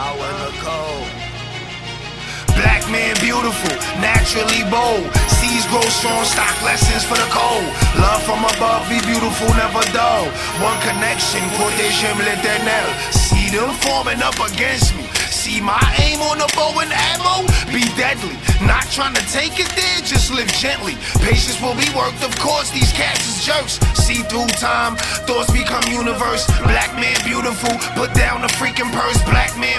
power. Black man beautiful, naturally bold. Seeds grow strong, stock lessons for the cold. Love from above, be beautiful, never dull. One connection, quotation l'éternel. See them forming up against me. See my aim on the bow and ammo? Be deadly. Not trying to take it there, just live gently. Patience will be worked, of course, these cats is jerks. See through time, thoughts become universe. Black man beautiful, put down the freaking purse. Black man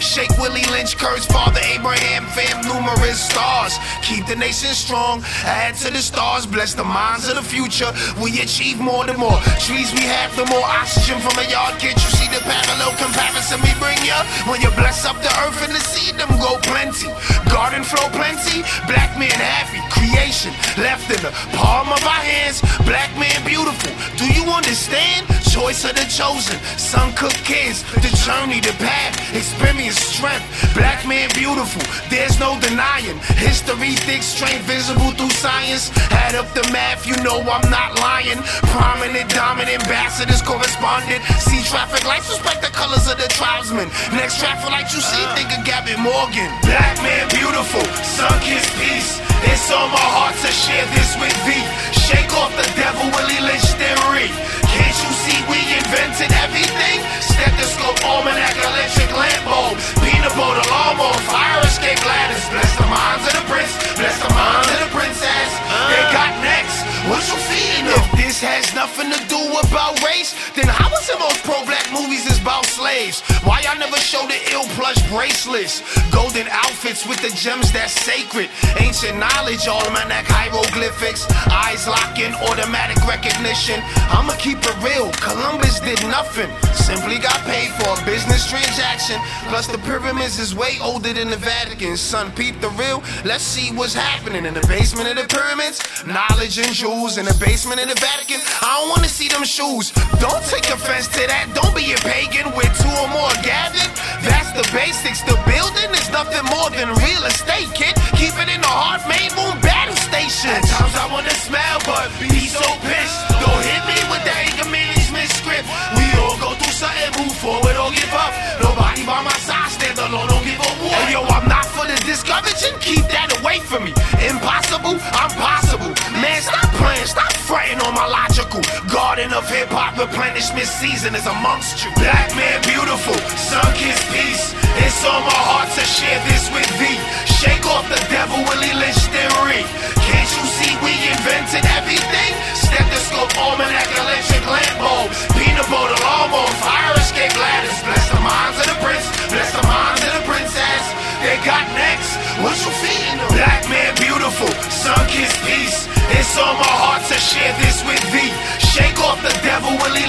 shake Willie Lynch curse. Father Abraham, fam, numerous stars. Keep the nation strong, add to the stars. Bless the minds of the future. We achieve more the more. Trees we have, the more oxygen from a yard. Can't you see the parallel comparison we bring ya? When you bless up the earth and the seed, them grow plenty. Garden flow plenty, black man happy. Creation left in the palm of our hands. Black man beautiful. Do you understand? Choice of the chosen. Sun cooked kids. The journey, the path. Experience strength. Black man beautiful. There's no denying. History, thick strength, visible through science. Add up the math, you know I'm not lying. Prominent, dominant, ambassadors, correspondent. See traffic lights, respect the colors of the tribesmen. Next traffic light you see, think of Garrett Morgan. Black man beautiful. Sun kiss peace. It's on my heart to share this with thee. Shake off the devil, Willie Lynch this has nothing to do about race, then how is it most pro-black movies is about slaves? Why y'all never show the ill plush bracelets? Golden outfits with the gems that's sacred. Ancient knowledge, almanac hieroglyphics. Eyes locking, automatic recognition. I'ma keep it real. Columbus did nothing. Simply got paid for a business transaction. Plus the pyramids is way older than the Vatican. Son, peep the real. Let's see what's happening in the basement of the pyramids. Knowledge and jewels in the basement of the Vatican. I don't wanna see them shoes. Don't take offense to that. Don't be a pagan with two or more gathered. That's the basics. The building is nothing more than real estate, kid. Keep it in the heart, made moon battle station. At times I wanna smile, but be so pissed. Don't hit me with that anger script. We all go through something, move forward or give up. Nobody by my side, stand alone, don't give a war. Hey, yo, I'm not for the discouraging, keep that away from me. Impossible, I'm possible. Replenishment season is amongst you. Black man, beautiful, sun kiss peace. It's on my heart to share this with thee. Shake off the devil, Willie Lynch theory. Can't you see we invented everything? Stethoscope, almanac, electric lamp bulb, peanut butter, lawnmower, fire escape ladders. Bless the minds of the prince, bless the minds of the princess. They got next. What you feeding them? Black man, beautiful, sun kiss peace. It's on my heart to share this with thee. Shake off the devil, Willie Lynch